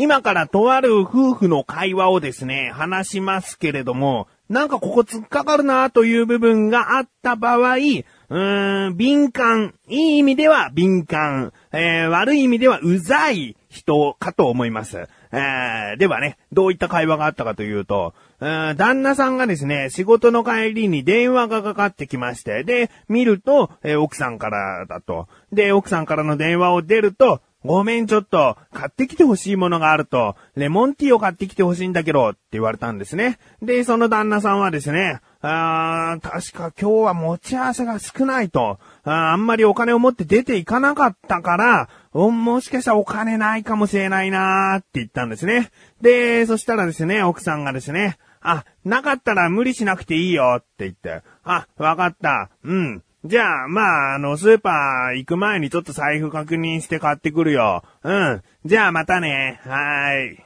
今からとある夫婦の会話をですね、話しますけれども、なんかここ突っかかるなという部分があった場合、うーん、敏感。いい意味では敏感。えー、悪い意味ではうざい人かと思います。えー、ではね、どういった会話があったかというと、旦那さんがですね、仕事の帰りに電話がかかってきまして、で、見ると、えー、奥さんからだと。で、奥さんからの電話を出ると、ごめんちょっと、買ってきてほしいものがあると、レモンティーを買ってきてほしいんだけど、って言われたんですね。で、その旦那さんはですね、あー確か今日は持ち合わせが少ないとあ、あんまりお金を持って出ていかなかったから、もしかしたらお金ないかもしれないなーって言ったんですね。で、そしたらですね、奥さんがですね、あ、なかったら無理しなくていいよって言って、あ、わかった。うん。じゃあ、まあ、あの、スーパー行く前にちょっと財布確認して買ってくるよ。うん。じゃあまたね。はーい。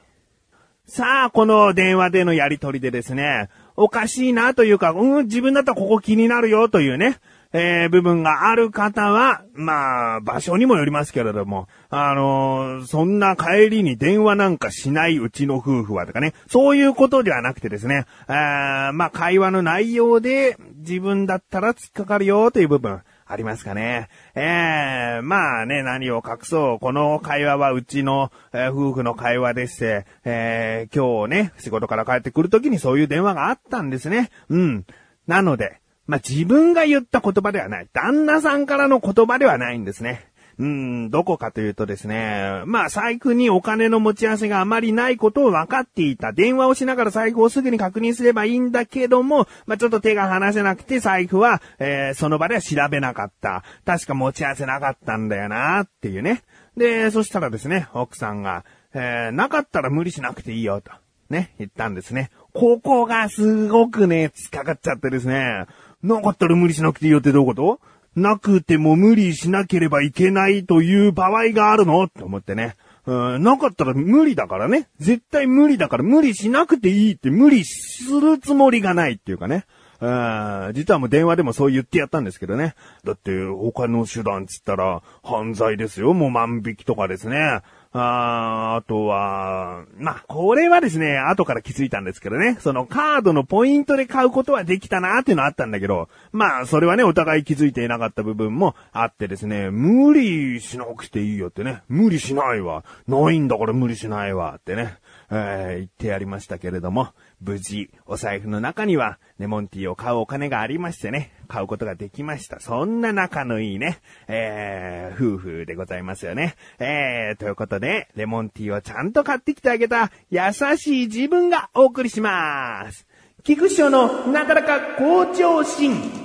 さあ、この電話でのやりとりでですね、おかしいなというか、うん、自分だったらここ気になるよというね、えー、部分がある方は、まあ、場所にもよりますけれども、あのー、そんな帰りに電話なんかしないうちの夫婦はとかね、そういうことではなくてですね、あまあ、会話の内容で自分だったら突っかかるよという部分。ありますかね。ええー、まあね、何を隠そう。この会話はうちの、えー、夫婦の会話でして、えー、今日ね、仕事から帰ってくるときにそういう電話があったんですね。うん。なので、まあ、自分が言った言葉ではない。旦那さんからの言葉ではないんですね。うん、どこかというとですね、まあ財布にお金の持ち合わせがあまりないことを分かっていた。電話をしながら財布をすぐに確認すればいいんだけども、まあちょっと手が離せなくて財布は、えー、その場では調べなかった。確か持ち合わせなかったんだよなっていうね。で、そしたらですね、奥さんが、えー、なかったら無理しなくていいよと。ね、言ったんですね。ここがすごくね、突っかかっちゃってですね。なかったら無理しなくていいよってどういうこと？なくても無理しなければいけないという場合があるの？って思ってね。うん、なかったら無理だからね。絶対無理だから無理しなくていいって無理するつもりがないっていうかね。うん、実はもう電話でもそう言ってやったんですけどね。だって他の手段つったら犯罪ですよ。もう万引きとかですね。ああとは、まあ、これはですね、後から気づいたんですけどね、そのカードのポイントで買うことはできたなーっていうのはあったんだけど、まあ、それはね、お互い気づいていなかった部分もあってですね、無理しなくていいよってね、無理しないわ。ないんだから無理しないわってね、えー、言ってやりましたけれども、無事、お財布の中には、レモンティーを買うお金がありましてね、買うことができました。そんな仲のいいね、えー、夫婦でございますよね。えー、ということで、レモンティーをちゃんと買ってきてあげた、優しい自分がお送りします。菊師匠のなかなか好調心。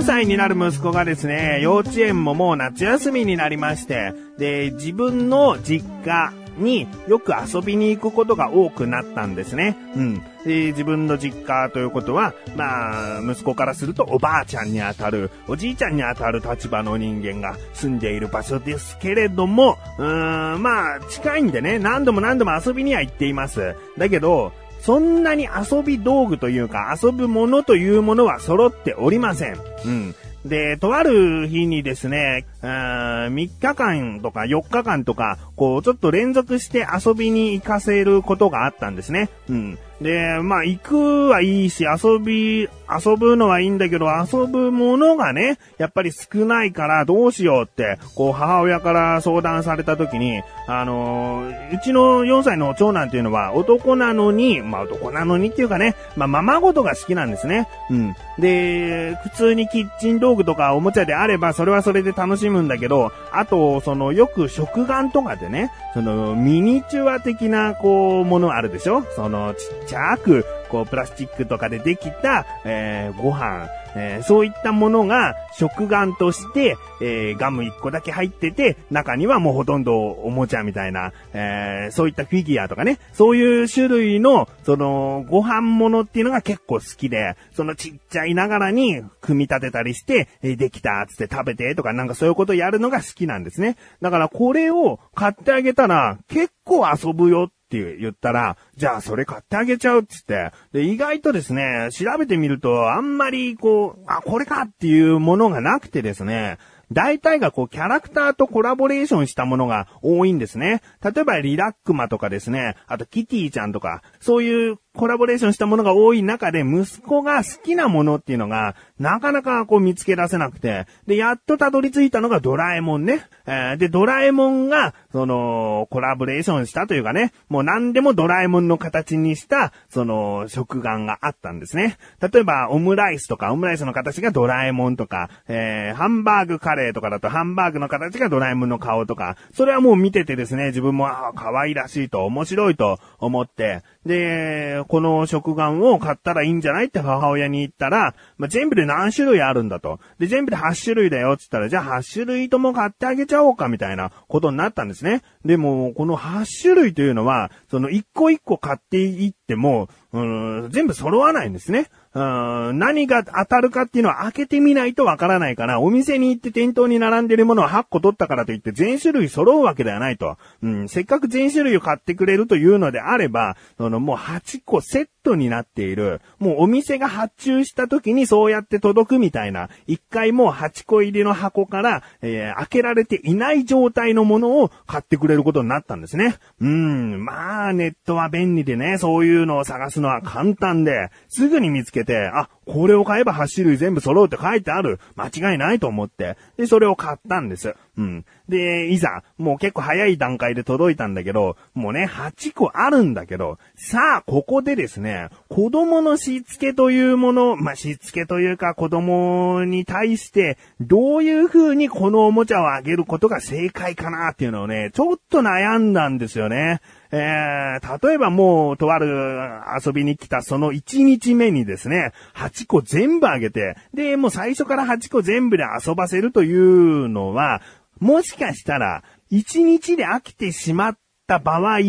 4歳になる息子がですね、幼稚園ももう夏休みになりまして、で、自分の実家によく遊びに行くことが多くなったんですね。うん。で、自分の実家ということは、まあ、息子からするとおばあちゃんにあたる、おじいちゃんにあたる立場の人間が住んでいる場所ですけれども、うーん、まあ、近いんでね、何度も何度も遊びには行っています。だけど、そんなに遊び道具というか遊ぶものというものは揃っておりません。うん。で、とある日にですね、3日間とか4日間とか、こう、ちょっと連続して遊びに行かせることがあったんですね。うん。で、まあ、行くはいいし、遊び、遊ぶのはいいんだけど、遊ぶものがね、やっぱり少ないからどうしようって、こう、母親から相談された時に、あのー、うちの4歳の長男っていうのは男なのに、まあ、男なのにっていうかね、まあ、ままごとが好きなんですね。うん。で、普通にキッチン道具とかおもちゃであれば、それはそれで楽しむんだけど、あと、その、よく食玩とかでね、その、ミニチュア的な、こう、ものあるでしょ？その、ちっちゃくこう、プラスチックとかでできた、えー、ご飯、えー、そういったものが食玩として、えー、ガム1個だけ入ってて、中にはもうほとんどおもちゃみたいな、えー、そういったフィギュアとかね、そういう種類の、その、ご飯ものっていうのが結構好きで、そのちっちゃいながらに組み立てたりして、えできた、つって食べてとかなんかそういうことやるのが好きなんですね。だからこれを買ってあげたら結構遊ぶよって言ったら、じゃあそれ買ってあげちゃうっつって。で、意外とですね、調べてみると、あんまりこう、あ、これかっていうものがなくてですね、大体がこうキャラクターとコラボレーションしたものが多いんですね。例えばリラックマとかですね、あとキティちゃんとか、そういうコラボレーションしたものが多い中で、息子が好きなものっていうのが、なかなかこう見つけ出せなくて、で、やっとたどり着いたのがドラえもんね。えー、で、ドラえもんが、その、コラボレーションしたというかね、もう何でもドラえもんの形にした、その、食玩があったんですね。例えば、オムライスとか、オムライスの形がドラえもんとか、えー、ハンバーグカレーとかだとハンバーグの形がドラえもんの顔とか、それはもう見ててですね、自分も、ああ可愛らしいと、面白いと思って、で、この食玩を買ったらいいんじゃないって母親に言ったら、まあ、全部で何種類あるんだと。で、全部で8種類だよって言ったら、じゃあ8種類とも買ってあげちゃおうかみたいなことになったんですね。でも、この8種類というのは、その1個1個買っていっても、うん、全部揃わないんですね。ん何が当たるかっていうのは開けてみないとわからないから、お店に行って店頭に並んでるものを8個取ったからといって全種類揃うわけではないと。うん、せっかく全種類を買ってくれるというのであれば、そのもう8個セットになっている、もうお店が発注した時にそうやって届くみたいな、一回もう8個入りの箱から、えー、開けられていない状態のものを買ってくれることになったんですね。うん、まあネットは便利でね、そういうのを探すのは簡単で、すぐに見つけて、あ、これを買えば8種類全部揃うって書いてある。間違いないと思って。で、それを買ったんです。うん。で、いざ、もう結構早い段階で届いたんだけど、もうね、8個あるんだけど、さあ、ここでですね、子供のしつけというもの、まあ、しつけというか子供に対して、どういう風にこのおもちゃをあげることが正解かなっていうのをね、ちょっと悩んだんですよね。えー、例えばもう、とある遊びに来たその1日目にですね、8個全部あげて、で、もう最初から8個全部で遊ばせるというのは、もしかしたら、1日で飽きてしまった場合、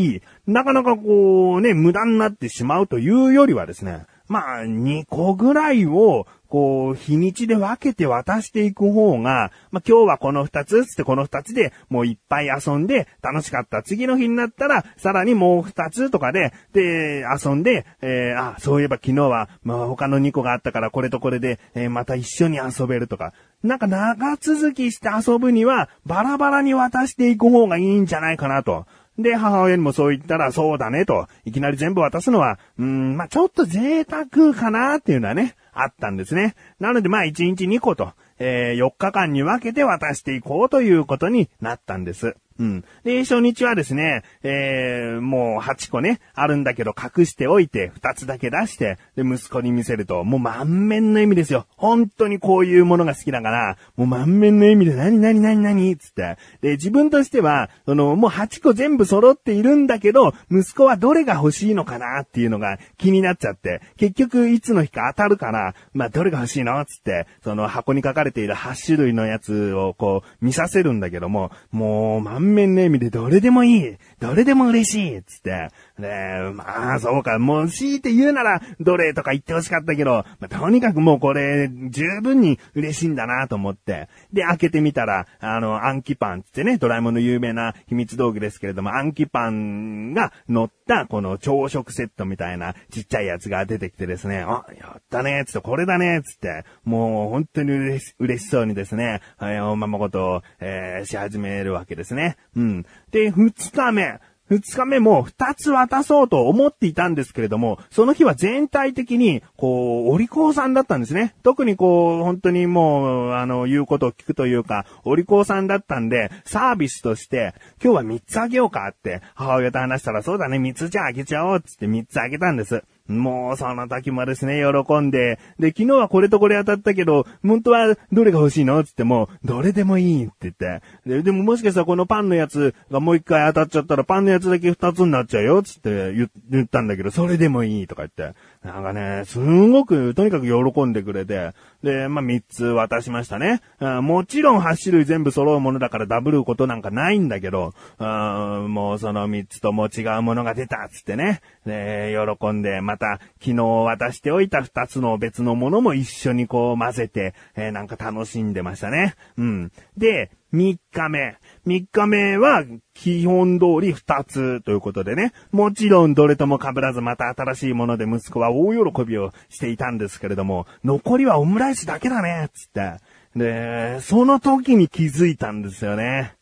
なかなかこうね、無駄になってしまうというよりはですね、まあ、2個ぐらいをこう、日にちで分けて渡していく方が、まあ、今日はこの二つつってこの二つでもういっぱい遊んで楽しかった。次の日になったら、さらにもう二つとかで、で、遊んで、えー、あ、そういえば昨日は、まあ、他の二個があったからこれとこれで、えー、また一緒に遊べるとか。なんか長続きして遊ぶには、バラバラに渡していく方がいいんじゃないかなと。で、母親にもそう言ったら、そうだねと、いきなり全部渡すのは、うん、まあ、ちょっと贅沢かなっていうのはね、あったんですね。なのでまあ1日2個と、えー、4日間に分けて渡していこうということになったんです。うん。で、初日はですね、えー、もう8個ね、あるんだけど隠しておいて、2つだけ出して、で、息子に見せると、もう満面の意味ですよ。本当にこういうものが好きだから、もう満面の意味で、何何何何つって。で、自分としては、その、もう8個全部揃っているんだけど、息子はどれが欲しいのかなっていうのが気になっちゃって、結局いつの日か当たるから、まあ、どれが欲しいの？つって、その箱に書かれている8種類のやつをこう、見させるんだけども、もう満面面の意味でどれでもいい。どれでも嬉しい。つって。で、まあ、そうか。もう、強いて言うなら、どれとか言ってほしかったけど、まあ、とにかくもうこれ、十分に嬉しいんだなと思って。で、開けてみたら、あの、アンキパンつってね、ドラえもんの有名な秘密道具ですけれども、アンキパンが乗った、この朝食セットみたいなちっちゃいやつが出てきてですね、あ、やったね、つって、これだね、つって、もう本当に嬉し嬉しそうにですね、はい、おままごと、えー、し始めるわけですね。うん。で、二日目、二日目も二つ渡そうと思っていたんですけれども、その日は全体的に、こう、お利口さんだったんですね。特にこう、本当にもう、あの、言うことを聞くというか、お利口さんだったんで、サービスとして、今日は三つあげようかって、母親と話したら、そうだね、三つじゃあげちゃおうっつって三つあげたんです。もうその時もですね、喜んで、で、昨日はこれとこれ当たったけど、本当はどれが欲しいのつっても、どれでもいいって言って。ででももしかしたらこのパンのやつがもう一回当たっちゃったらパンのやつだけ二つになっちゃうよつって言ったんだけど、それでもいいとか言って。なんかね、すんごく、とにかく喜んでくれて、で、まあ、三つ渡しましたね。もちろん8種類全部揃うものだからダブることなんかないんだけど、あもうその三つとも違うものが出たつってね。で、喜んで、また昨日渡しておいた二つの別のものも一緒にこう混ぜて、えーなんか楽しんでましたね。うん。で、3日目。3日目は基本通り2つということでね。もちろんどれとも被らずまた新しいもので息子は大喜びをしていたんですけれども、残りはオムライスだけだね、つって。で、その時に気づいたんですよね。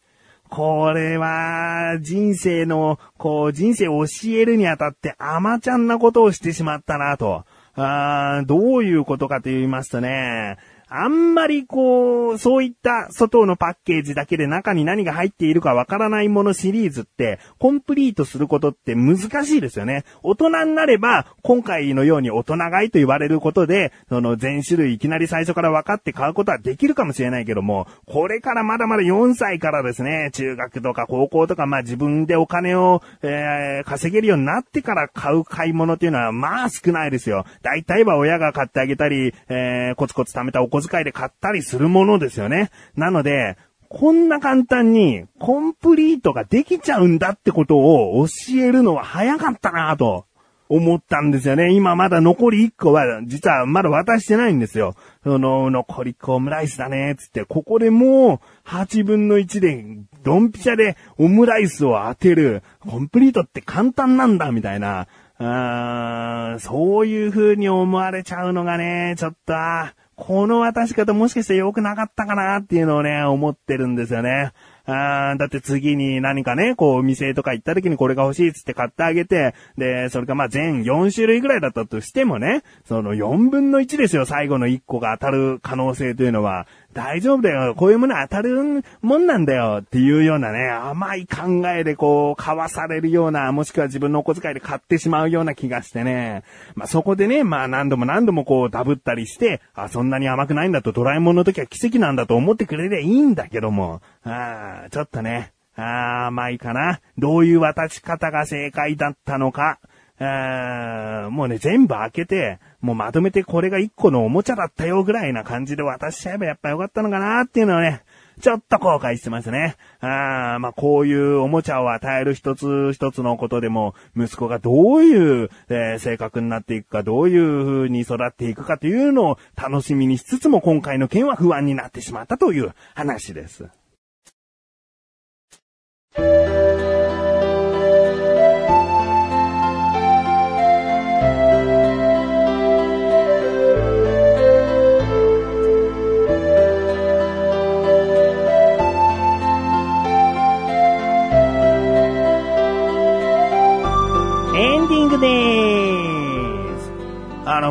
これは、人生の、こう、人生を教えるにあたって甘ちゃんなことをしてしまったなと。あーどういうことかと言いますとね、あんまりこう、そういった外のパッケージだけで中に何が入っているかわからないものシリーズって、コンプリートすることって難しいですよね。大人になれば、今回のように大人買いと言われることで、その全種類いきなり最初から分かって買うことはできるかもしれないけども、これからまだまだ4歳からですね、中学とか高校とか、まあ自分でお金を、えー稼げるようになってから買う買い物っていうのは、まあ少ないですよ。大体は親が買ってあげたり、えーコツコツ貯めたお小遣いで買ったりするものですよね。なので、こんな簡単にコンプリートができちゃうんだってことを教えるのは早かったなと思ったんですよね。今まだ残り1個は、実はまだ渡してないんですよ。その、残り1個オムライスだね、つって、ここでもう、8分の1で、ドンピシャでオムライスを当てる。コンプリートって簡単なんだ、みたいな。あーそういう風に思われちゃうのがね、ちょっと、この渡し方もしかして良くなかったかなっていうのをね、思ってるんですよね。あーだって次に何かね、こう、お店とか行った時にこれが欲しいっつって買ってあげて、で、それがまあ全4種類ぐらいだったとしてもね、その4分の1ですよ、最後の1個が当たる可能性というのは。大丈夫だよ、こういうものは当たるもんなんだよっていうようなね、甘い考えでこう、買わされるような、もしくは自分のお小遣いで買ってしまうような気がしてね。まあそこでね、まあ何度も何度もこう、ダブったりして、あ、そんなに甘くないんだと、ドラえもんの時は奇跡なんだと思ってくれりゃいいんだけども、あーちょっとね、あー甘いかな。どういう渡し方が正解だったのか。あーもうね、全部開けて、もうまとめてこれが一個のおもちゃだったよぐらいな感じで渡しちゃえばやっぱよかったのかなっていうのはね、ちょっと後悔してますね。あーまあこういうおもちゃを与える一つ一つのことでも、息子がどういう、えー性格になっていくか、どういう風に育っていくかというのを楽しみにしつつも今回の件は不安になってしまったという話です。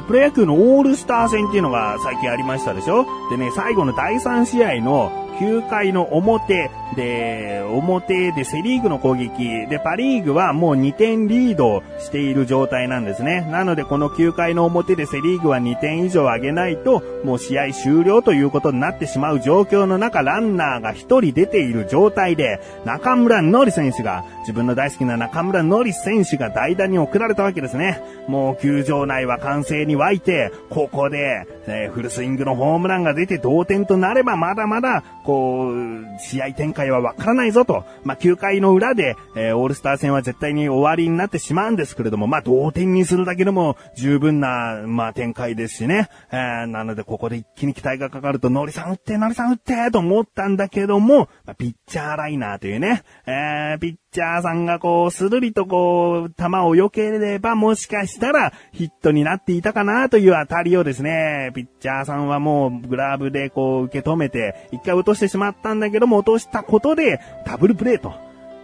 プロ野球のオールスター戦っていうのが最近ありましたでしょ？でね、最後の第3試合の9回の表で、表でセリーグの攻撃で、パリーグはもう2点リードしている状態なんですね。なのでこの9回の表でセリーグは2点以上上げないと、もう試合終了ということになってしまう状況の中、ランナーが1人出ている状態で、中村のり選手が、自分の大好きな中村のり選手が代打に送られたわけですね。もう球場内は歓声に沸いて、ここで、えーフルスイングのホームランが出て同点となればまだまだ、こう、試合展開はわからないぞと。まあ、9回の裏で、えーオールスター戦は絶対に終わりになってしまうんですけれども、まあ、同点にするだけでも十分な、まあ、展開ですしね。えーなので、ここで一気に期待がかかると、ノリさん打って、ノリさん打って、と思ったんだけども、まあ、ピッチャーライナーというね、えーピッチャーさんがこう、スルリとこう、球を避ければ、もしかしたら、ヒットになっていたかなという当たりをですね、ピッチャーさんはもう、グラブでこう、受け止めて、一回落としてしまったんだけども、落としたことで、ダブルプレーと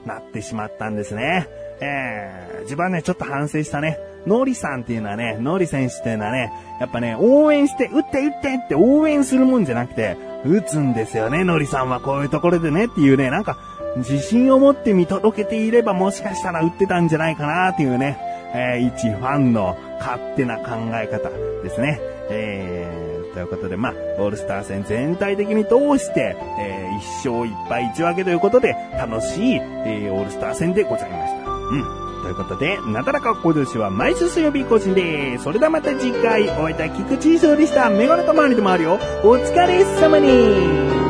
なってしまったんですね。えー、自分はね、ちょっと反省したね。ノリさんっていうのはね、ノリ選手っていうのはね、やっぱね、応援して、打って打ってって応援するもんじゃなくて、打つんですよね、ノリさんはこういうところでねっていうね、なんか、自信を持って見届けていればもしかしたら打ってたんじゃないかなっていうね、えー、一ファンの勝手な考え方ですね。えー、ということで、まあ、オールスター戦全体的に通して、えー、一勝1敗1分けということで、楽しい、えー、オールスター戦でございました。うん。ということで、なだらか小年は毎週水曜日更新です。それではまた次回、お会いいた菊池翔でした。メガネと周りでもあるよ。お疲れ様に